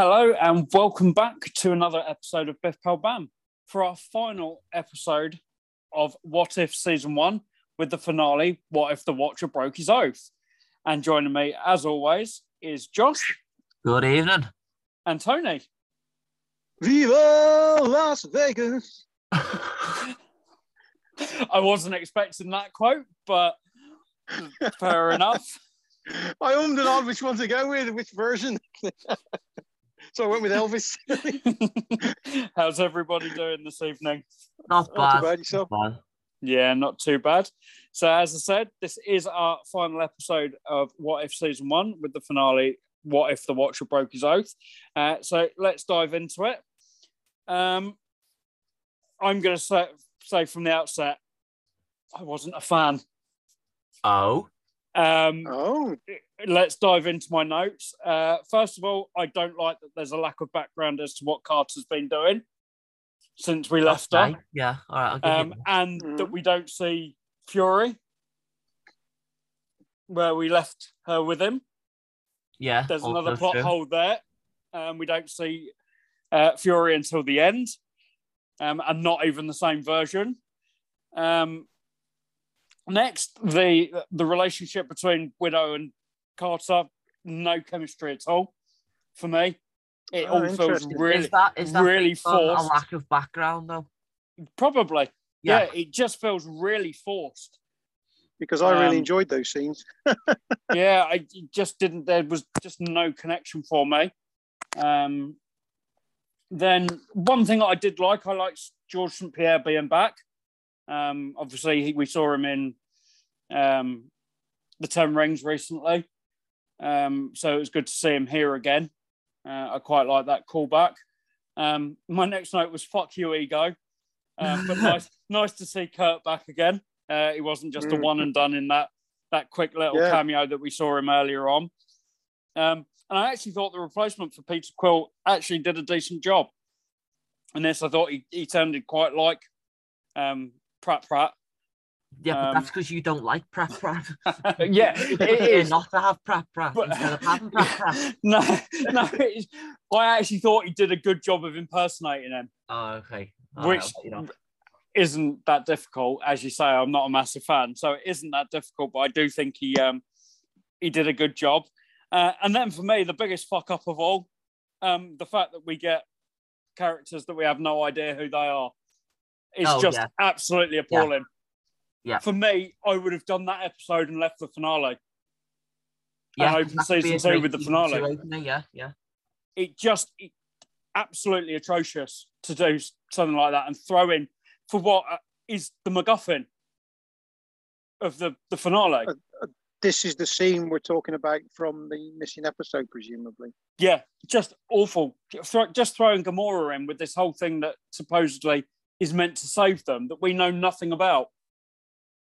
Hello and welcome back to another episode of Biff Pal Bam for our final episode of What If Season 1 with the finale, What If the Watcher Broke His Oath? And joining me, as always, is Josh Good evening. and Tony. Viva Las Vegas! I wasn't expecting that quote, but fair enough. I ummed and on which one to go with, which version. so I went with Elvis. How's everybody doing this evening? Not Not bad. too bad yourself. Not bad. Yeah, not too bad. So, as I said, this is our final episode of What If Season 1 with the finale, What If the Watcher Broke His Oath? Uh, so, let's dive into it. Um, I'm going to say, say from the outset, I wasn't a fan. Oh, Um, Oh, let's dive into my notes. Uh, first of all, I don't like that there's a lack of background as to what Carter's been doing since we left okay. her, Yeah. All right. I'll give um, you and Mhm. that we don't see Fury where we left her with him. yeah. There's another plot true. hole there. Um, we don't see uh, Fury until the end, um, and not even the same version. Um, next, the the relationship between Widow and Carter, no chemistry at all for me. It Oh, all feels really, is that is that really based on a lack of background though? probably. Yeah. Yeah. it just feels really forced. because I really Um, enjoyed those scenes. yeah, I just didn't. There was just no connection for me. Um, then one thing I did like, I liked George St Pierre being back. Um, obviously, he, we saw him in um, the Ten Rings recently, um, so it was good to see him here again. Uh, I quite like that callback. Um, my next note was "fuck you, ego," um, but nice, nice to see Kurt back again. Uh, he wasn't just a Mm. one and done in that that quick little Yeah. cameo that we saw him earlier on. Um, and I actually thought the replacement for Peter Quill actually did a decent job. And this, I thought he, he sounded quite like um, Pratt Pratt. Yeah, but Um, that's because you don't like Pratt Pratt. yeah, it not to have Pratt Pratt But- instead of having Pratt Pratt. no, no, I actually thought he did a good job of impersonating him, Oh, okay. All right, which you know. isn't that difficult. As you say, I'm not a massive fan, so it isn't that difficult. But I do think he um, he did a good job. Uh, and then for me, the biggest fuck up of all, um, the fact that we get characters that we have no idea who they are, is Oh, just yeah. absolutely appalling. Yeah. For me, I would have done that episode and left the finale. Yeah, open that could be season two with the finale. opener, Yeah, yeah. it just it, absolutely atrocious to do something like that and throw in for what uh, the MacGuffin of the the finale. This is the scene we're talking about from the missing episode, presumably. Yeah, just awful. Just throwing Gamora in with this whole thing that supposedly is meant to save them that we know nothing about.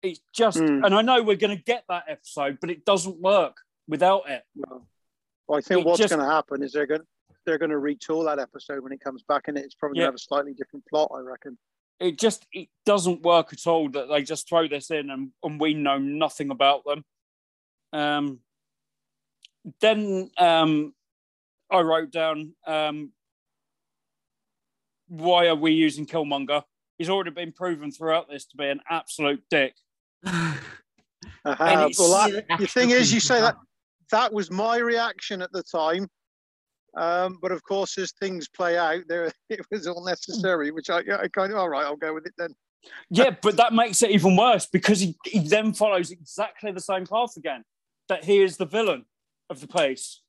It's just, Hmm. and I know we're going to get that episode, but it doesn't work without it. Well, well, I think It what's just- going to happen is they're going they're going to retool that episode when it comes back, and it's probably Yeah. going to have a slightly different plot, I reckon. It just it doesn't work at all that they just throw this in and, and we know nothing about them. Um, then um, I wrote down um, why are we using Killmonger? He's already been proven throughout this to be an absolute dick. Uh-huh. Well, that, the thing is, you say that that was my reaction at the time. Um, but of course, as things play out, there it was all necessary, which I, I kind of all right. I'll go with it then. Yeah, but that makes it even worse because he, he then follows exactly the same path again. That he is the villain of the piece.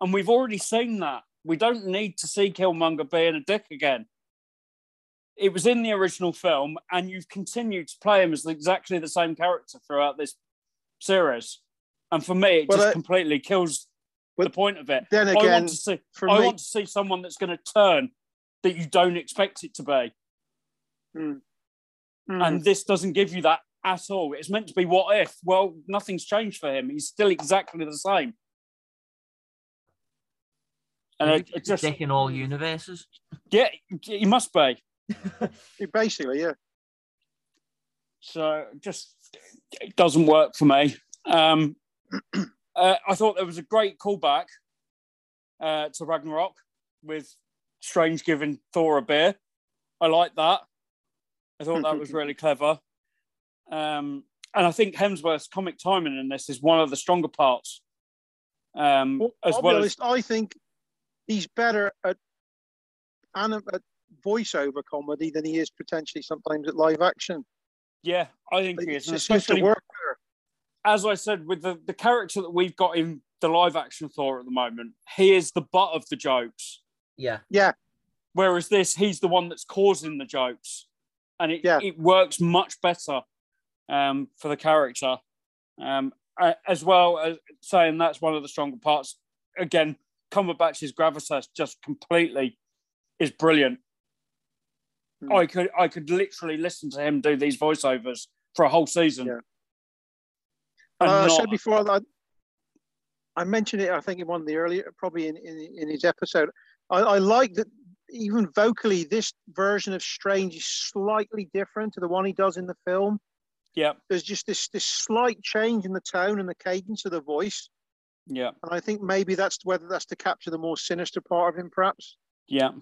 And we've already seen that. We don't need to see Killmonger being a dick again. It was in the original film, and you've continued to play him as exactly the same character throughout this series. And for me, it Well, just uh, completely kills the point of it. Then I again, want to see for I me, want to see someone that's going to turn that you don't expect it to be. Hmm. and this doesn't give you that at all. It's meant to be what if. Well, nothing's changed for him. He's still exactly the same. And it, it just dick in all universes. yeah, he must be. basically, yeah. So just it doesn't work for me. Um, uh, I thought there was a great callback uh, to Ragnarok with Strange giving Thor a beer. I like that. I thought that was really clever. Um, and I think Hemsworth's comic timing in this is one of the stronger parts. Um, Well, as well be as I think he's better at, anim- at voiceover comedy than he is potentially sometimes at live action. yeah, I think he is, and just seems to especially work better. as I said, with the, the character that we've got in the live action Thor at the moment, he is the butt of the jokes. Yeah. Yeah, Whereas this, he's the one that's causing the jokes, and it, Yeah. it works much better um, for the character. Um, as well as saying that's one of the stronger parts. Again, Cumberbatch's gravitas just completely is brilliant. Hmm. I could I could literally listen to him do these voiceovers for a whole season. Yeah. Uh, I said before that I mentioned it. I think in one of the earlier, probably in in, in his episode. I, I like that even vocally, this version of Strange is slightly different to the one he does in the film. yeah, There's just this this slight change in the tone and the cadence of the voice, yeah. and I think maybe that's whether that's to capture the more sinister part of him, perhaps. Yeah,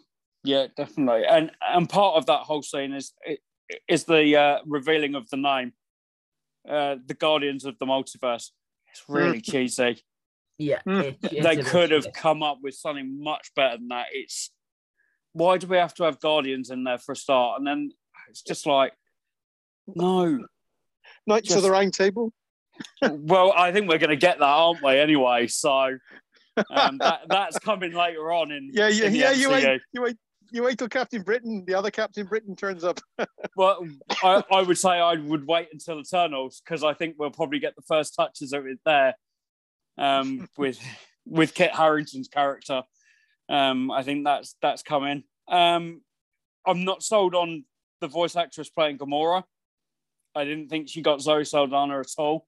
yeah, definitely. And and part of that whole scene is is the uh, revealing of the name, uh, the Guardians of the Multiverse. It's really cheesy. Yeah. Hmm. it- They could have come up with something much better than that. It's why do we have to have Guardians in there for a start? And then it's just like, no. Knights of the Round Table. well, I think we're going to get that, aren't we? Anyway, so um, that that's coming later on in Yeah, yeah, in the yeah. You MCU. wait, you wait, you wait till Captain Britain, the other Captain Britain turns up. Well, I, I would say I would wait until Eternals because I think we'll probably get the first touches of it there um, with with Kit Harington's character. Um, I think that's that's coming. Um, I'm not sold on the voice actress playing Gamora. I didn't think she got Zoe Saldana at all.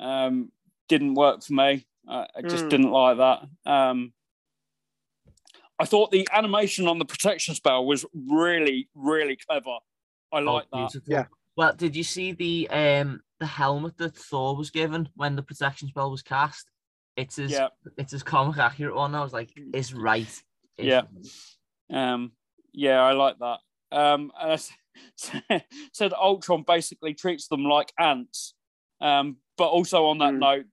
Um, didn't work for me. I, I just Hmm. didn't like that. Um, I thought the animation on the protection spell was really, really clever. I Oh, like that. beautiful. Yeah. Well, did you see the um the helmet that Thor was given when the protection spell was cast? It's his Yeah, it's his comic accurate one. I was like, it's right. It's Yeah. right. um, yeah, I like that. Um, and I s- said Ultron basically treats them like ants. Um, but also on that note,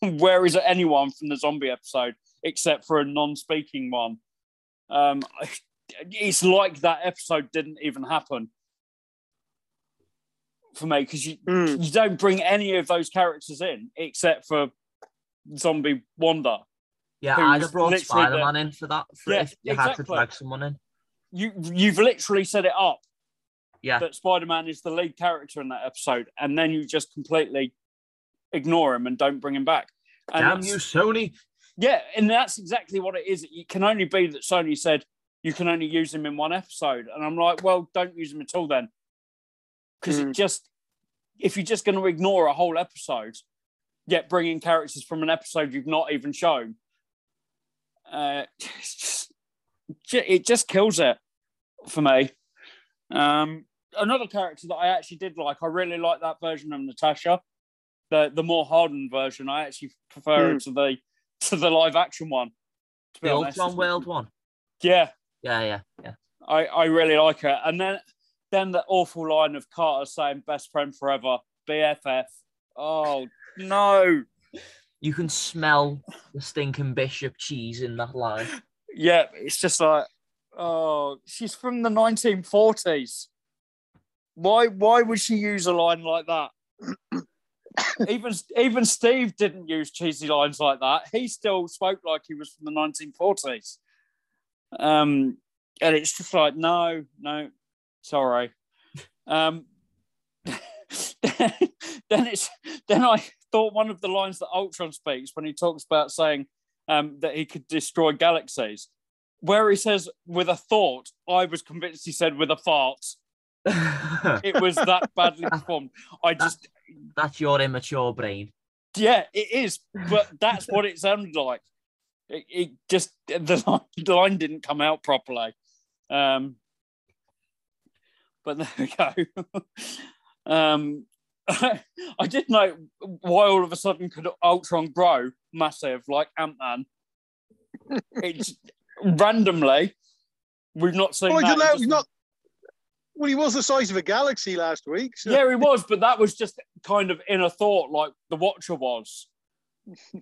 where is anyone from the zombie episode except for a non-speaking one? Um, it's like that episode didn't even happen for me because you Hmm. you don't bring any of those characters in except for zombie Wanda. Yeah, who I'd have brought Spider Man in for that. For Yeah, if You had to drag someone in. You you've literally set it up Yeah. that Spider-Man is the lead character in that episode, and then you just completely ignore him and don't bring him back. And Damn you, Sony. Yeah, and that's exactly what it is. It can only be that Sony said you can only use him in one episode, and I'm like, well, don't use him at all then, because it Mm. just if you're just going to ignore a whole episode, yet bring in characters from an episode you've not even shown, uh, just it just kills it for me. Um, another character that I actually did like, I really like that version of Natasha, the the more hardened version. I actually prefer Hmm. it to the to the live action one. The honest, Ultron World one. yeah, Yeah, yeah, yeah. I, I really like it. And then then the awful line of Carter saying "best friend forever," BFF. Oh no, You can smell the stinking bishop cheese in that line. yeah, it's just like, oh, she's from the 1940s. Why why would she use a line like that? even even Steve didn't use cheesy lines like that. He still spoke like he was from the 1940s. Um, and it's just like, no, no, sorry. Um, then it's then I thought one of the lines that Ultron speaks when he talks about saying um, that he could destroy galaxies, where he says with a thought, I was convinced he said with a fart. It was that badly performed. I just That's your immature brain. yeah, it is, but that's what it sounded like. It, it just the line, the line didn't come out properly. Um, but there we go. um, I did know why all of a sudden could Ultron grow massive like Ant Man. it's randomly. We've not seen Well, that. don't know. Just- He's not. Well, he was the size of a galaxy last week. So. Yeah, he was, but that was just kind of in a thought, like the Watcher was.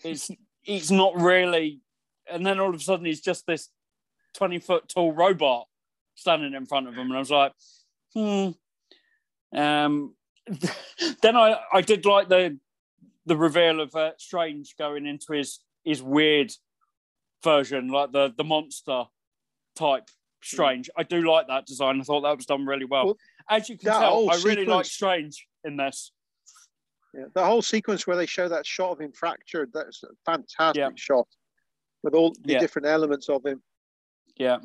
It's he's not really, and then all of a sudden he's just this twenty foot tall robot standing in front of him, and I was like, hmm. Um, then I I did like the the reveal of uh, Strange going into his his weird version, like the the monster type Strange. I do like that design. I thought that was done really well. Well, As you can tell, whole I really like Strange in this. Yeah, the whole sequence where they show that shot of him fractured, that's a fantastic Yeah. shot with all the Yeah. different elements of him. Yeah.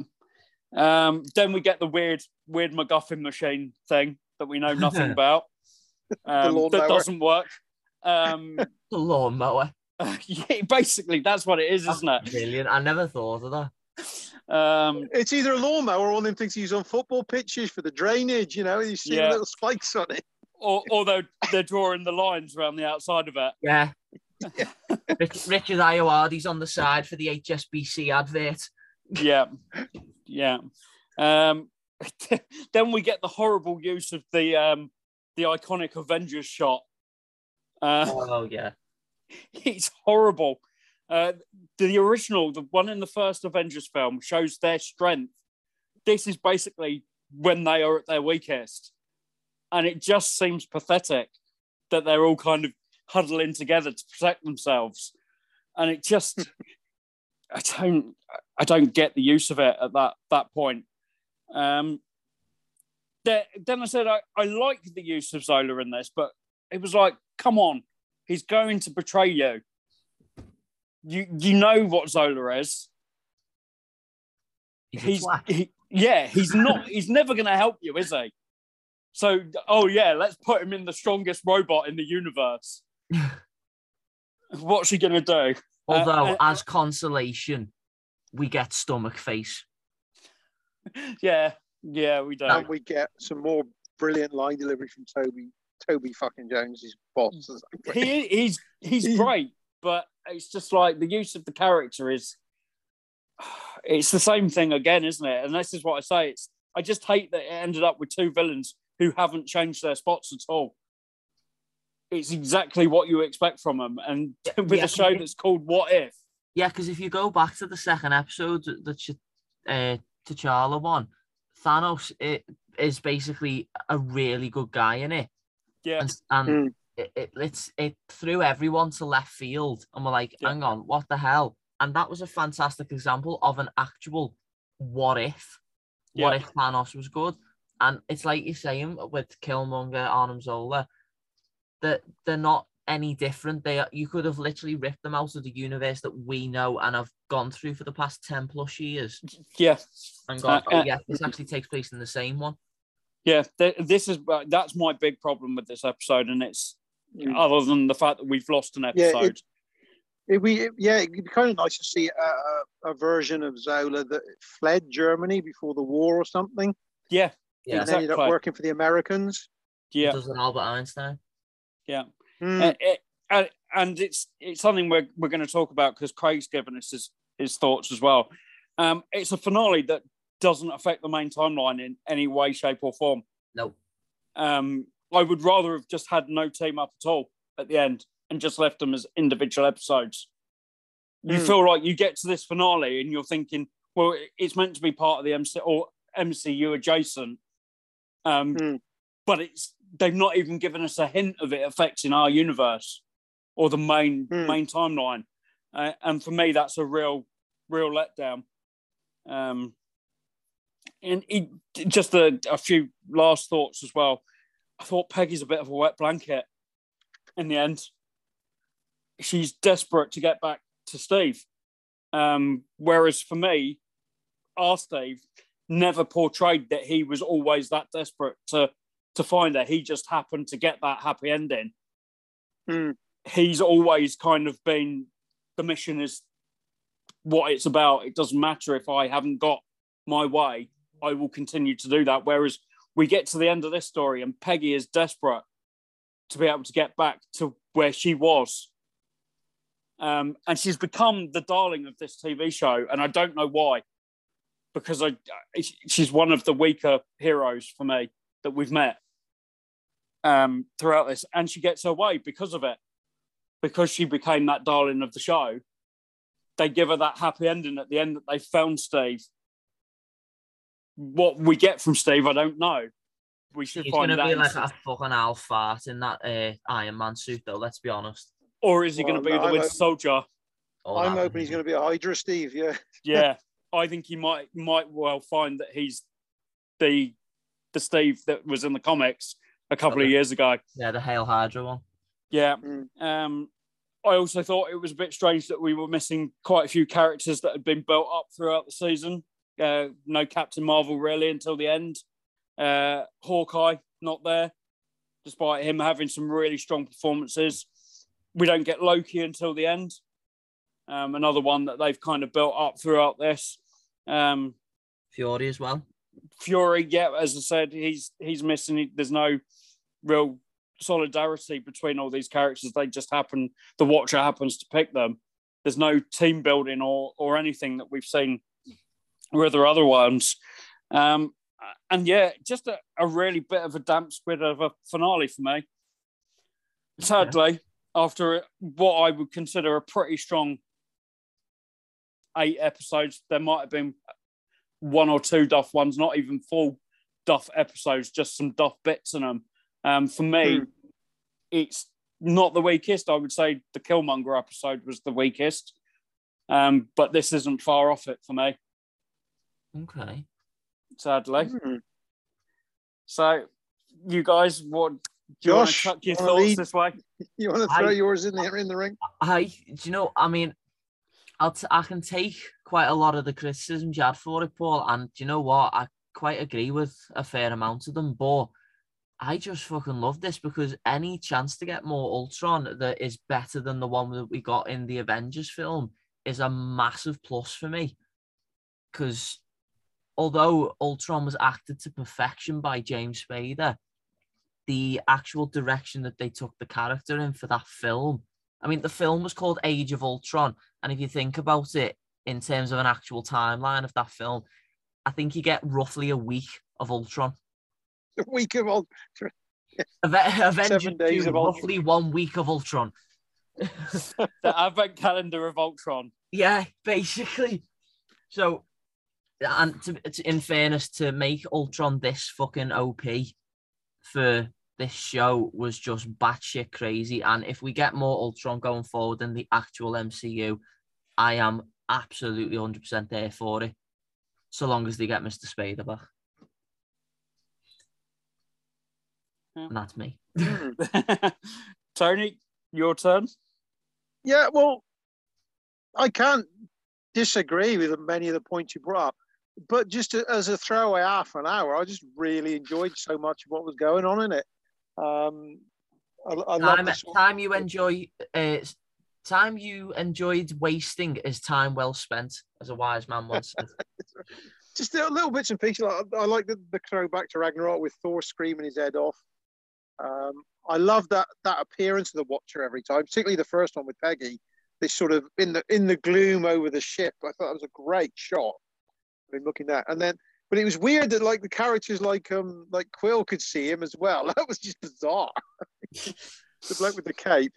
Um, then we get the weird, weird MacGuffin machine thing that we know nothing about. Um, lawnmower. that doesn't work. Um, The lawnmower. yeah, basically, that's what it is, isn't it? Brilliant. I never thought of that. Um, It's either a lawnmower or one of them things you use on football pitches for the drainage, you know, you see Yeah. the little spikes on it. or, although they're drawing the lines around the outside of it. Yeah. Rich, Richard Ayoade's on the side for the HSBC advert. Yeah, yeah. Um, then we get the horrible use of the um, the iconic Avengers shot. Uh, Oh yeah. it's horrible. Uh, the original, the one in the first Avengers film, shows their strength. This is basically when they are at their weakest, and it just seems pathetic that they're all kind of huddling together to protect themselves, and it just, I don't, I don't get the use of it at that that point. Um, then, then I said I, I like the use of Zola in this, but it was like, come on, he's going to betray you. You you know what Zola is. He's, He's he, yeah, he's not he's never gonna help you, is he? So oh yeah, let's put him in the strongest robot in the universe. What's he gonna do? Although, uh, as consolation, we get stomach face. Yeah, yeah, we don't. And we get some more brilliant line delivery from Toby, Toby fucking Jones's boss. he he's he's great, but it's just like the use of the character is it's the same thing again, isn't it? And this is what I say. It's I just hate that it ended up with two villains who haven't changed their spots at all. It's exactly what you expect from them, and with Yeah. a show that's called What If, Yeah, because if you go back to the second episode, the Ch- uh, T'Challa one, Thanos i- is basically a really good guy in it, yeah, and, and Hmm. It, it it's it threw everyone to left field, and we're like, Yeah. hang on, what the hell? And that was a fantastic example of an actual what if, what Yeah. if Thanos was good, and it's like you're saying with Killmonger, Arnim Zola, that they're not any different. They are, you could have literally ripped them out of the universe that we know and have gone through for the past ten plus years, yeah, and gone, Uh, oh uh, yeah, this actually takes place in the same one. yeah. Th- This is that's my big problem with this episode, and it's Mm. other than the fact that we've lost an Yeah, it- episode. It'd be, it- yeah, it'd be kind of nice to see a, a, a version of Zola that fled Germany before the war or something. yeah, Yeah, And ended up working for the Americans. yeah. does an Albert Einstein. Yeah. Uh, it- and, and it's it's something we're, we're going to talk about because Craig's given us his, his thoughts as well. Um, it's a finale that doesn't affect the main timeline in any way, shape, or form. No, Um, I would rather have just had no team up at all at the end and just left them as individual episodes. You Hmm. feel like you get to this finale and you're thinking, well, it's meant to be part of the MC or MCU adjacent, um, Hmm. but it's they've not even given us a hint of it affecting our universe or the main Hmm. main timeline. Uh, and for me, that's a real, real letdown. Um, and it, just a, a few last thoughts as well. I thought Peggy's a bit of a wet blanket in the end. She's desperate to get back to Steve. Um, whereas for me, our Steve never portrayed that he was always that desperate to to find her. He just happened to get that happy ending. Hmm. He's always kind of been the mission is what it's about. It doesn't matter if I haven't got my way, I will continue to do that. Whereas we get to the end of this story and Peggy is desperate to be able to get back to where she was. Um, and she's become the darling of this TV show, and I don't know why, because I she's one of the weaker heroes for me that we've met um, throughout this, and she gets her way because of it, because she became that darling of the show. They give her that happy ending at the end that they found Steve. What we get from Steve, I don't know. We should He's find out. He's gonna that. be in like a fucking Alf fart in that uh, Iron Man suit, though. Let's be honest. or is he going to be no, the I'm Winter hoping- Soldier? Oh, I'm that hoping he's going to be a Hydra, Steve. Yeah. Yeah, I think he might might well find that he's the the Steve that was in the comics a couple of years ago. Yeah, the Hail Hydra one. Yeah. Mm. Um, I also thought it was a bit strange that we were missing quite a few characters that had been built up throughout the season. Uh, no Captain Marvel really until the end. Uh, Hawkeye not there, despite him having some really strong performances. We don't get Loki until the end. Um, another one that they've kind of built up throughout this. Um, Fury as well. Fury, yeah, as I said, he's he's missing. There's no real solidarity between all these characters. They just happen. The Watcher happens to pick them. There's no team building or or anything that we've seen with the other ones. Um, and yeah, just a, a really bit of a damp squid of a finale for me. Sadly, after what I would consider a pretty strong eight episodes, there might have been one or two Duff ones, not even full Duff episodes, just some Duff bits in them. Um, for me, Hmm. it's not the weakest. I would say the Killmonger episode was the weakest, um, but this isn't far off it for me, Okay. sadly. Hmm. So, you guys, what do you want to chuck your thoughts lead? this way? You want to throw I- yours in the in the ring? I, do you know, I mean, I'll t- I can take quite a lot of the criticisms you had for it, Paul, and do you know what? I quite agree with a fair amount of them, but I just fucking love this because any chance to get more Ultron that is better than the one that we got in the Avengers film is a massive plus for me. Because although Ultron was acted to perfection by James Spader, the actual direction that they took the character in for that film I mean, the film was called Age of Ultron, and if you think about it in terms of an actual timeline of that film, I think you get roughly a week of Ultron. The week of all. Ave- Avengers Seven days 2, of Ultron. roughly one week of Ultron. The advent calendar of Ultron. Yeah, basically. So, and to, to, in fairness, to make Ultron this fucking OP for this show was just batshit crazy. And if we get more Ultron going forward in the actual MCU, I am absolutely 100% there for it. So long as they get Mr. Spader back. Yeah. And that's me. Tony, your turn. Yeah, well, I can't disagree with many of the points you brought up, but just as a throwaway half an hour, I just really enjoyed so much of what was going on in it. Um, I, I Time, time you enjoy, uh, time you enjoyed wasting is time well spent, as a wise man once said. just a little bits and pieces. I, I like the, the throwback to Ragnarok with Thor screaming his head off. Um, I love that that appearance of the Watcher every time, particularly the first one with Peggy. This sort of in the in the gloom over the ship. I thought that was a great shot. I mean, looking at and then, but it was weird that like the characters like um like Quill could see him as well. That was just bizarre. the bloke with the cape.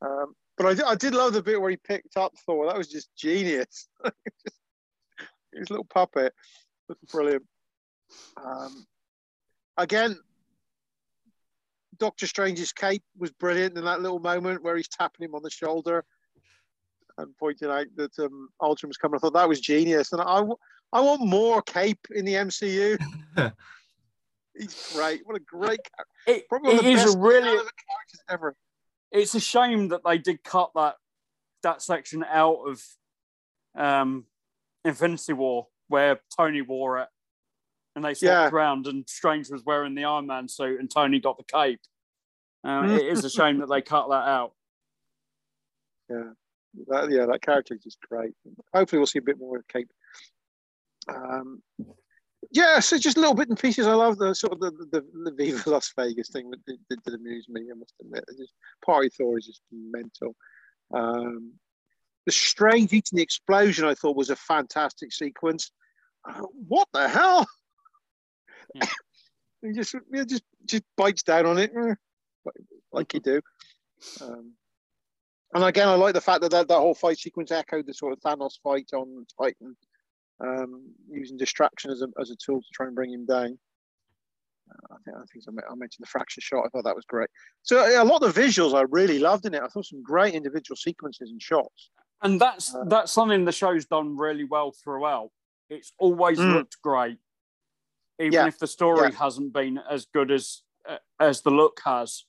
Um, but I, did- I did love the bit where he picked up Thor. That was just genius. his little puppet was brilliant. Um, again, Doctor Strange's cape was brilliant in that little moment where he's tapping him on the shoulder and pointing out that um, Ultron was coming. I thought that was genius, and I, I want more cape in the MCU. he's great. What a great, char- It, probably one of it the is best a really. characters ever. It's a shame that they did cut that that section out of um, Infinity War where Tony wore it, and they swapped Yeah. around, and Strange was wearing the Iron Man suit, and Tony got the cape. Um, it is a shame that they cut that out. That, yeah, that character is just great. Hopefully, we'll see a bit more of Cape. Um, yeah, so just little bit and pieces. I love the sort of the, the, the Viva Las Vegas thing that did, did, did amuse me. I must admit, It's just Party Thor is just mental. Um, the strange eating the explosion, I thought, was a fantastic sequence. Uh, what the hell? Yeah. he just he just just bites down on it, eh, like you do. Um, and again, I like the fact that, that that whole fight sequence echoed the sort of Thanos fight on Titan, um, using distraction as a, as a tool to try and bring him down. Uh, I think I think I mentioned the fracture shot. I thought that was great. So a lot of the visuals I really loved in it. I thought some great individual sequences and shots. And that's uh, that's something the show's done really well throughout. It's always mm. looked great, even yeah. if the story yeah. hasn't been as good as uh, as the look has.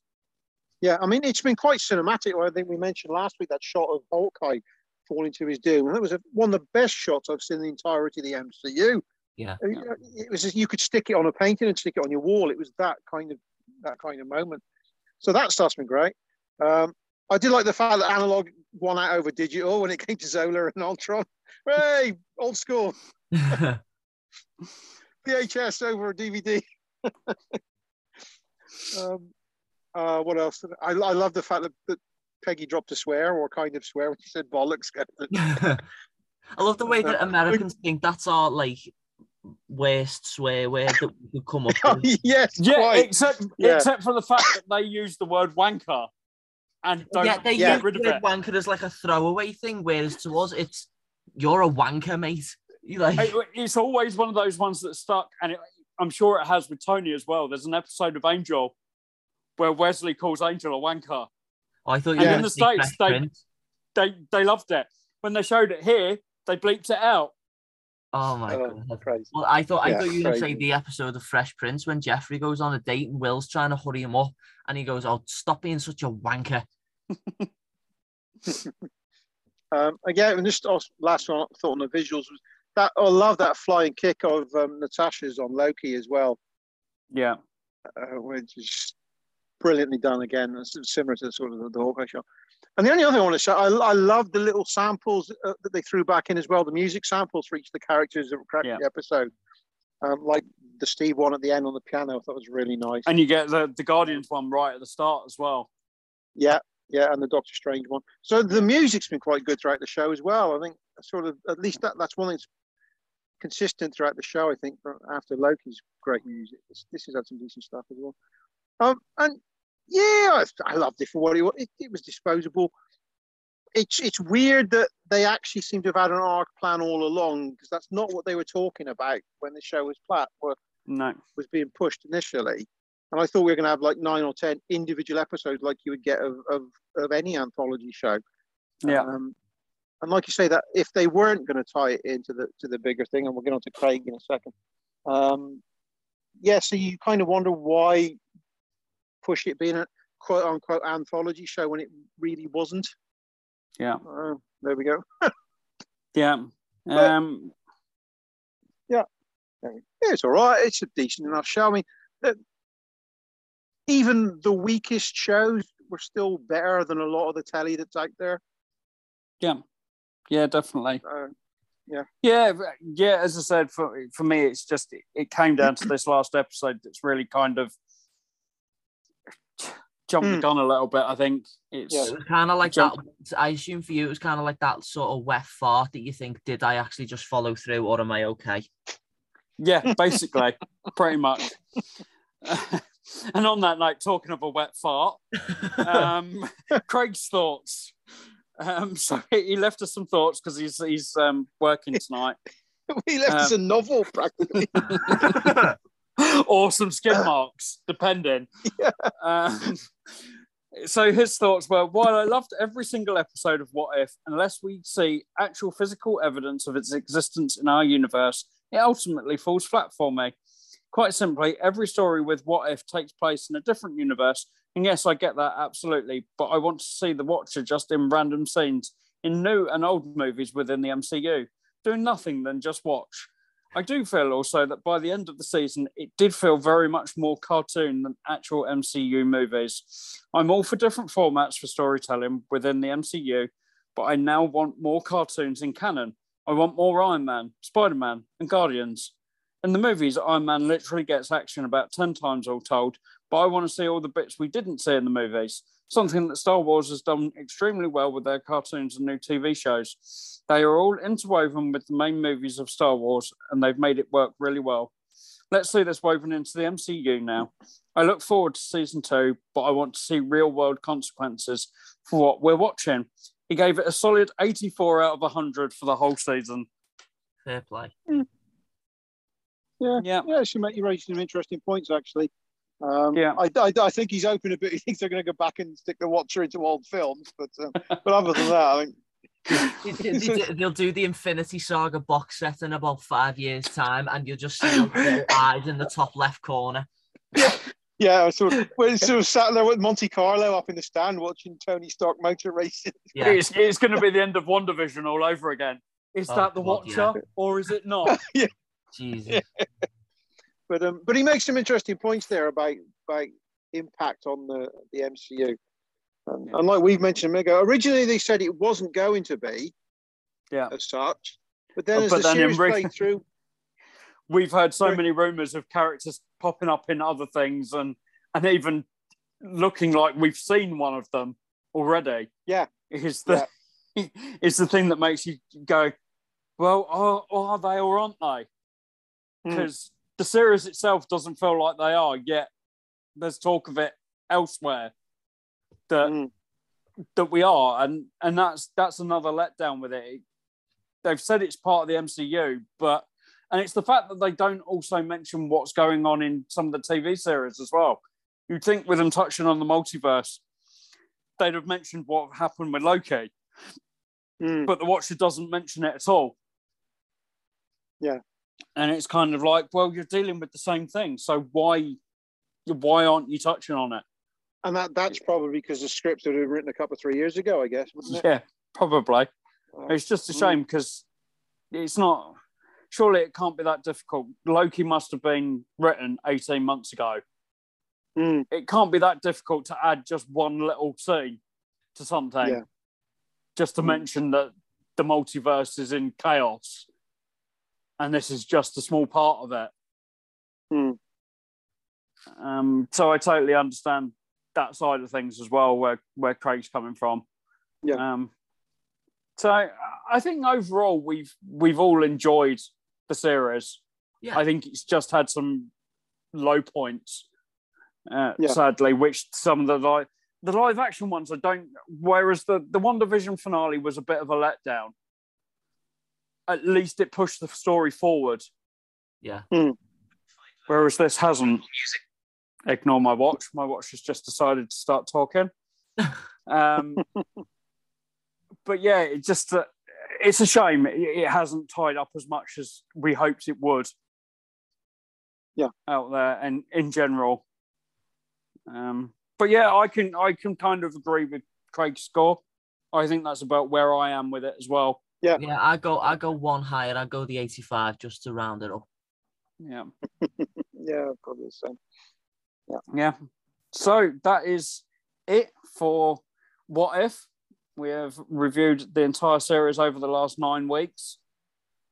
Yeah, I mean it's been quite cinematic. I think we mentioned last week that shot of Hawkeye falling to his doom, and that was a, one of the best shots I've seen in the entirety of the MCU. Yeah, it was just, you could stick it on a painting and stick it on your wall. It was that kind of that kind of moment. So that stuff's been great. Um, I did like the fact that analog won out over digital when it came to Zola and Ultron. Hey, old school. VHS over a DVD. um, uh, what else? I, I love the fact that, that Peggy dropped a swear or kind of swear when she said bollocks. I love the way that uh, Americans think that's our like worst swear word that we could come up oh, with. yes, yeah, quite. except yeah. except for the fact that they use the word wanker and don't yeah, they get use rid of it. wanker as like a throwaway thing, whereas to us it's you're a wanker, mate. You like it's always one of those ones that stuck, and it, I'm sure it has with Tony as well. There's an episode of Angel where Wesley calls Angel a wanker. I thought you in the states they, they they loved it when they showed it here. They bleeped it out. Oh my oh, god! Crazy. Well, I thought yeah, I thought you were going to say the episode of Fresh Prince when Geoffrey goes on a date and Will's trying to hurry him up, and he goes, "Oh, stop being such a wanker." um, again, and just last one I thought on the visuals was that I love that flying kick of um, Natasha's on Loki as well. Yeah, uh, which is brilliantly done again. Similar to sort of the, the Hawkeye show. And the only other thing I want to say, I, I love the little samples uh, that they threw back in as well, the music samples for each of the characters that were yeah. the episode. Um, like the Steve one at the end on the piano, I thought was really nice. And you get the, the Guardians one right at the start as well. Yeah, yeah, and the Doctor Strange one. So the music's been quite good throughout the show as well. I think sort of at least that, that's one that's consistent throughout the show. I think after Loki's great music, this, this has had some decent stuff as well. Um, and yeah, I, loved it for what it was. It, it was disposable. It's it's weird that they actually seem to have had an arc plan all along because that's not what they were talking about when the show was plat were, no. was being pushed initially. And I thought we were going to have like nine or ten individual episodes like you would get of of, of any anthology show. Yeah. Um, and like you say, that if they weren't going to tie it into the to the bigger thing, and we'll get on to Craig in a second. Um, yeah, so you kind of wonder why push it being a quote unquote anthology show when it really wasn't. Yeah. Uh, there we go. yeah. Um, yeah. Yeah, it's all right. It's a decent enough show. I mean, the, even the weakest shows were still better than a lot of the telly that's out there. Yeah. Yeah, definitely. Uh, yeah. Yeah, yeah. As I said, for for me, it's just it, it came down to this last episode. That's really kind of jumped mm. the gun a little bit. I think it's yeah, it kind of like jump- that. I assume for you, it was kind of like that sort of wet fart that you think, did I actually just follow through, or am I okay? Yeah, basically, pretty much. and on that night, talking of a wet fart, um, Craig's thoughts. Um, so he left us some thoughts because he's he's um, working tonight. he left us a um, novel practically. or some skin marks, depending. Yeah. Um, so his thoughts were while I loved every single episode of What If, unless we see actual physical evidence of its existence in our universe, it ultimately falls flat for me. Quite simply, every story with What If takes place in a different universe. And yes, I get that absolutely, but I want to see the Watcher just in random scenes in new and old movies within the MCU, doing nothing than just watch. I do feel also that by the end of the season, it did feel very much more cartoon than actual MCU movies. I'm all for different formats for storytelling within the MCU, but I now want more cartoons in canon. I want more Iron Man, Spider Man, and Guardians. In the movies, Iron Man literally gets action about 10 times all told, but I want to see all the bits we didn't see in the movies. Something that Star Wars has done extremely well with their cartoons and new TV shows. They are all interwoven with the main movies of Star Wars, and they've made it work really well. Let's see this woven into the MCU now. I look forward to season two, but I want to see real world consequences for what we're watching. He gave it a solid 84 out of 100 for the whole season. Fair play. Hmm. Yeah, Yeah. yeah. She made you raised some interesting points actually. Um, Yeah. I, I, I think he's open a bit. He thinks they're going to go back and stick the Watcher into old films, but um, but other than that, I think They- they- they- They'll do the Infinity Saga box set in about five years' time, and you'll just see those eyes in the top left corner. yeah. I sort of, we're sort of sat there with Monte Carlo up in the stand watching Tony Stark motor racing. Yeah, It's, it's going to be the end of WandaVision all over again. Is Oh, that the God, Watcher or is it not? Jesus. But um, but he makes some interesting points there about about impact on the the MCU. Um, Yeah. And like we've mentioned a minute ago, originally they said it wasn't going to be Yeah. as such, but then Oh, as but the then series re- played through, We've heard so many rumors of characters popping up in other things and and even looking like we've seen one of them already. Yeah. Is the is the thing that makes you go, well, are, are they or aren't they? Hmm. Because the series itself doesn't feel like they are yet. There's talk of it elsewhere that Mm. that we are, and and that's that's another letdown with it. They've said it's part of the MCU, but and it's the fact that they don't also mention what's going on in some of the TV series as well. You'd think with them touching on the multiverse, they'd have mentioned what happened with Loki, Mm. but the Watcher doesn't mention it at all. Yeah. And it's kind of like, well, you're dealing with the same thing, so why why aren't you touching on it? and that that's probably because the script had been written a couple of three years ago, I guess? Yeah, probably. Uh, It's just a Mm. shame because it's not. Surely it can't be that difficult. Loki must have been written 18 months ago. mm, It can't be that difficult to add just one little scene to something. Yeah. Just to Mm. mention that the multiverse is in chaos. And this is just a small part of it. mm. Um, so I totally understand that side of things as well, where where Craig's coming from. Yeah. Um, so I think overall we've we've all enjoyed the series. Yeah. I think it's just had some low points, uh, Yeah. sadly, which some of the live the live action ones I don't. Whereas the the WandaVision finale was a bit of a letdown. At least it pushed the story forward. Yeah. Whereas this hasn't. Ignore my watch. My watch has just decided to start talking. Um, but yeah, it just uh, it's a shame it, it hasn't tied up as much as we hoped it would. Yeah. out there and in general. Um, but yeah, I can I can kind of agree with Craig's score. I think that's about where I am with it as well. Yeah, Yeah, I go I go one higher. I go the 85 just to round it up. Yeah. Yeah, probably the same. Yeah. So that is it for What If. We have reviewed the entire series over the last nine weeks.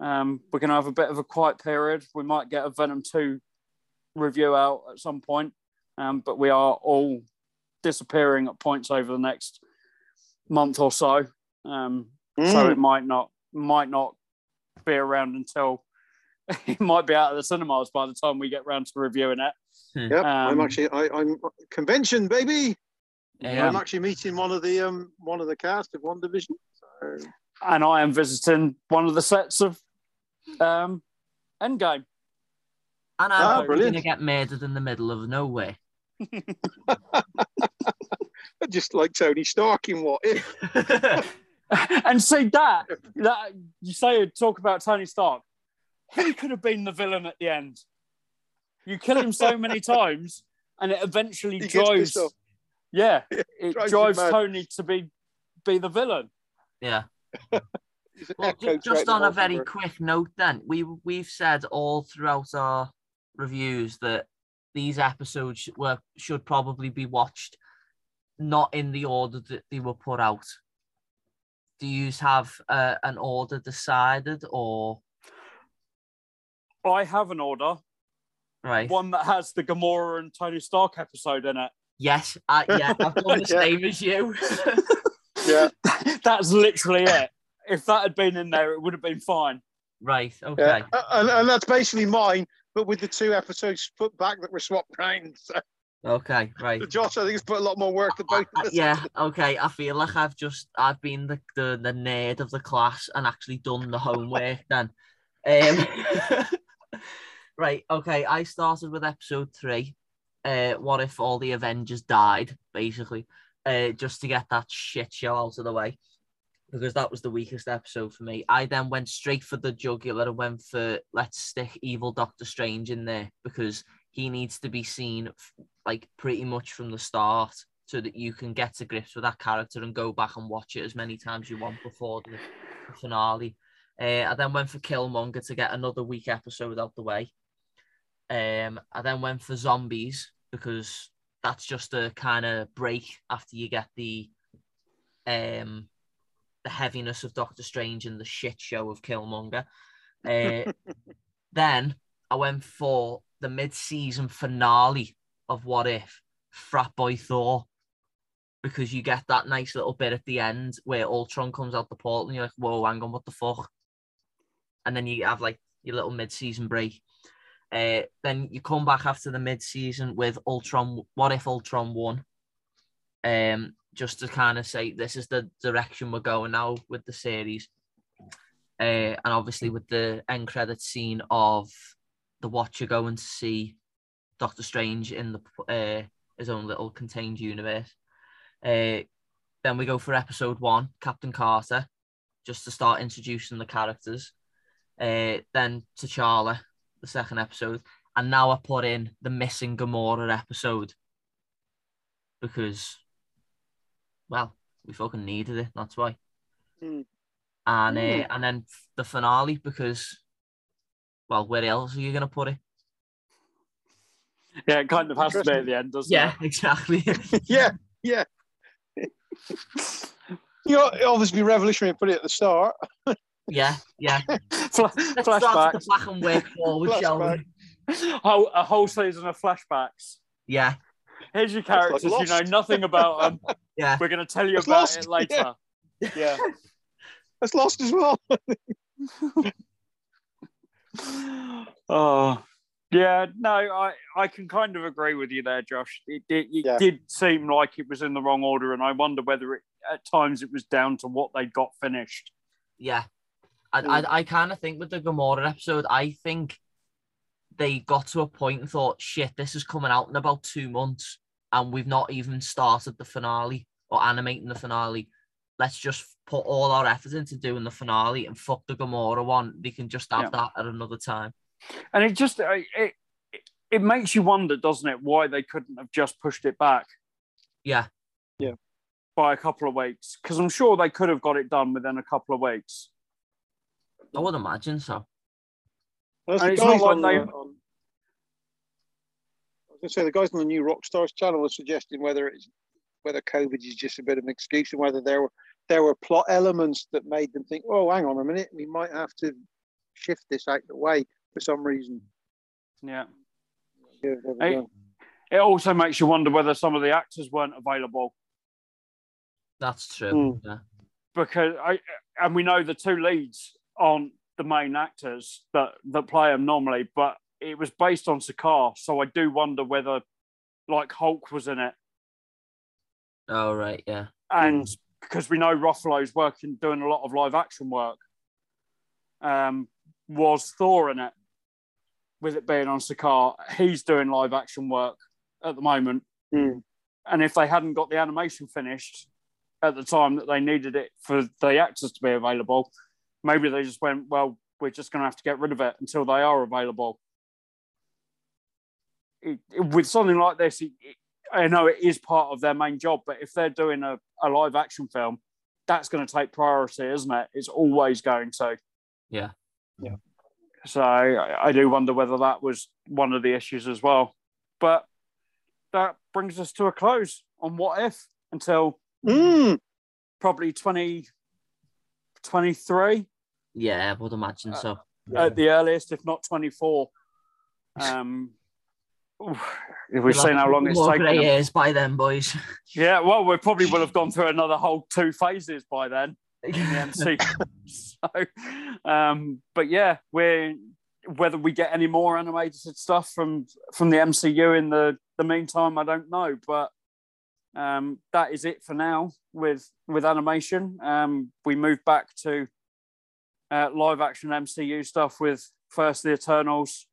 Um, we're going to have a bit of a quiet period. We might get a Venom 2 review out at some point, um, but we are all disappearing at points over the next month or so. Um, So Mm. it might not might not be around until it might be out of the cinemas by the time we get round to reviewing it. Yep, I'm um, actually I, I'm convention baby. Yeah. I'm actually meeting one of the um one of the cast of WandaVision. So and I am visiting one of the sets of um, Endgame. And Ah, I'm probably brilliant. gonna get murdered in the middle of nowhere. just like Tony Stark in What If. and see that that you say talk about Tony Stark. He could have been the villain at the end. You kill him so many times, and it eventually He drives. pissed. Yeah, it drives drives. Tony to be be the villain. yeah. Well, echo just on a very multiverse. quick note, then we we've said all throughout our reviews that these episodes were should probably be watched not in the order that they were put out. Do you have uh, an order decided, or I have an order, right? one that has the Gamora and Tony Stark episode in it. Yes, I, yeah, I've done the Yeah. same as you. Yeah, That's literally it. If that had been in there, it would have been fine. right, yeah. okay. Uh, And, and that's basically mine, but with the two episodes put back that were swapped round. So Okay, right. Josh, I think, has put a lot more work than both of us. yeah, okay. I feel like I've just I've been the, the, the nerd of the class and actually done the homework then. Um, right, okay. I started with episode three. Uh, what if all the Avengers died, basically, uh, just to get that shit show out of the way, because that was the weakest episode for me. I then went straight for the jugular and went for let's stick evil Doctor Strange in there because he needs to be seen like pretty much from the start so that you can get to grips with that character and go back and watch it as many times you want before the, the finale. Uh, I then went for Killmonger to get another weak episode out the way. Um, I then went for zombies because that's just a kind of break after you get the um the heaviness of Doctor Strange and the shit show of Killmonger. Uh, then I went for the mid-season finale of What If, Frat Boy Thor, because you get that nice little bit at the end where Ultron comes out the portal and you're like, whoa, hang on, what the fuck? And then you have like your little mid-season break. Uh, then you come back after the mid-season with Ultron. What if Ultron won? Um, just to kind of say this is the direction we're going now with the series. Uh, and obviously with the end credit scene of the Watcher going to see Doctor Strange in the uh, his own little contained universe. Uh, then we go for episode one, Captain Carter, just to start introducing the characters. Uh, then T'Challa, the second episode, and now I put in the missing Gamora episode because, well, we fucking needed it. That's why. Hmm. And uh, Hmm. and then the finale because, well, where else are you gonna put it? Yeah, it kind of has to be at the end, doesn't it? Yeah, exactly. yeah, yeah. You know, it obviously be revolutionary and put it at the start. yeah, yeah. it? Fla- Let's start flashbacks. with the black and work forward, shall we? Flashback. Whole, a whole season of flashbacks. Yeah, Here's your That's like characters. you know nothing about them. yeah. We're going to tell you It's about Lost, it later. Yeah. That's lost as well. oh, yeah. No, I, I can kind of agree with you there, Josh. It, it, it Yeah. did seem like it was in the wrong order, and I wonder whether it, at times it was down to what they got finished. Yeah. I, I, mm. I kind of think with the Gamora episode, I think they got to a point and thought, shit, this is coming out in about two months, and we've not even started the finale or animating the finale. Let's just put all our effort into doing the finale and fuck the Gamora one. They can just have Yeah. that at another time. And it just it, it it makes you wonder, doesn't it, why they couldn't have just pushed it back Yeah. Yeah, by a couple of weeks? Because I'm sure they could have got it done within a couple of weeks. I would imagine so. That's And the it's not like they- the- on- I was going to say the guys on the new Rockstars channel are suggesting whether it's whether COVID is just a bit of an excuse and whether there were there were plot elements that made them think, oh, hang on a minute, we might have to shift this out the way for some reason. Yeah. Yeah, there we Hey, go. It also makes you wonder whether some of the actors weren't available That's true. Mm. Yeah. because I and we know the two leads aren't the main actors that that play them normally, but it was based on Sakaar, so I do wonder whether like Hulk was in it, Oh, right. Yeah. and because we know Ruffalo's working doing a lot of live action work, um, was Thor in it? With it being on Sakaar, he's doing live action work at the moment. Hmm. And if they hadn't got the animation finished at the time that they needed it for the actors to be available, maybe they just went, well, we're just going to have to get rid of it until they are available. It, it- with something like this, it, it- I know it is part of their main job, but if they're doing a, a live action film, that's going to take priority, isn't it? It's always going to. Yeah. Yeah. So I, I do wonder whether that was one of the issues as well. But that brings us to a close on what if until Mm, probably 2023 Yeah, I would imagine so. yeah. at the earliest, if not 24. Um, we've We'll seen how long it's taken. them. hairs by then, boys. Yeah, well, we probably will have gone through another whole two phases by then the so, um, but yeah, we're whether we get any more animated stuff from from the MCU in the the meantime, I don't know. But um, that is it for now with with animation. Um, we move back to uh, live action MCU stuff with first the Eternals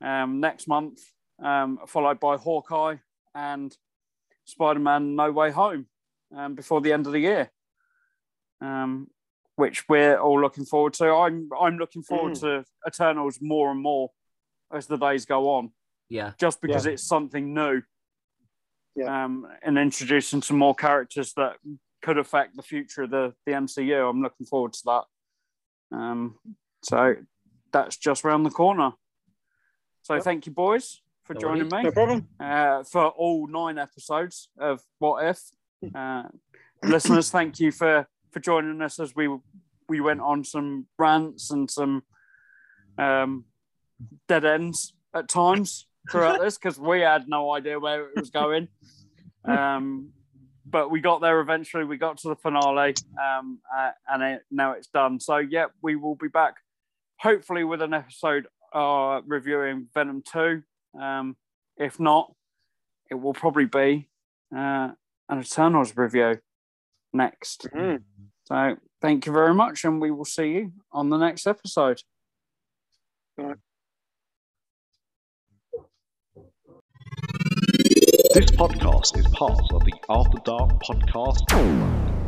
um, next month, um, followed by Hawkeye and Spider Man No Way Home um, before the end of the year, um, which we're all looking forward to. I'm I'm looking forward to Eternals more and more as the days go on, Yeah, just because it's something new. Yeah. Um, and introducing some more characters that could affect the future of the, the MCU. I'm looking forward to that. Um, so that's just around the corner. So Yep. thank you, boys, for No joining worries. me No problem. uh, for all nine episodes of What If. Uh, listeners, thank you for for joining us as we we went on some rants and some um, dead ends at times throughout this because we had no idea where it was going. Um, but we got there eventually. We got to the finale, um, uh, and it, now it's done. So yeah, we will be back hopefully with an episode uh, reviewing Venom Two. Um, if not, it will probably be uh, an Eternals review next. Mhm. So thank you very much, and we will see you on the next episode. This podcast is part of the After Dark Podcast Network.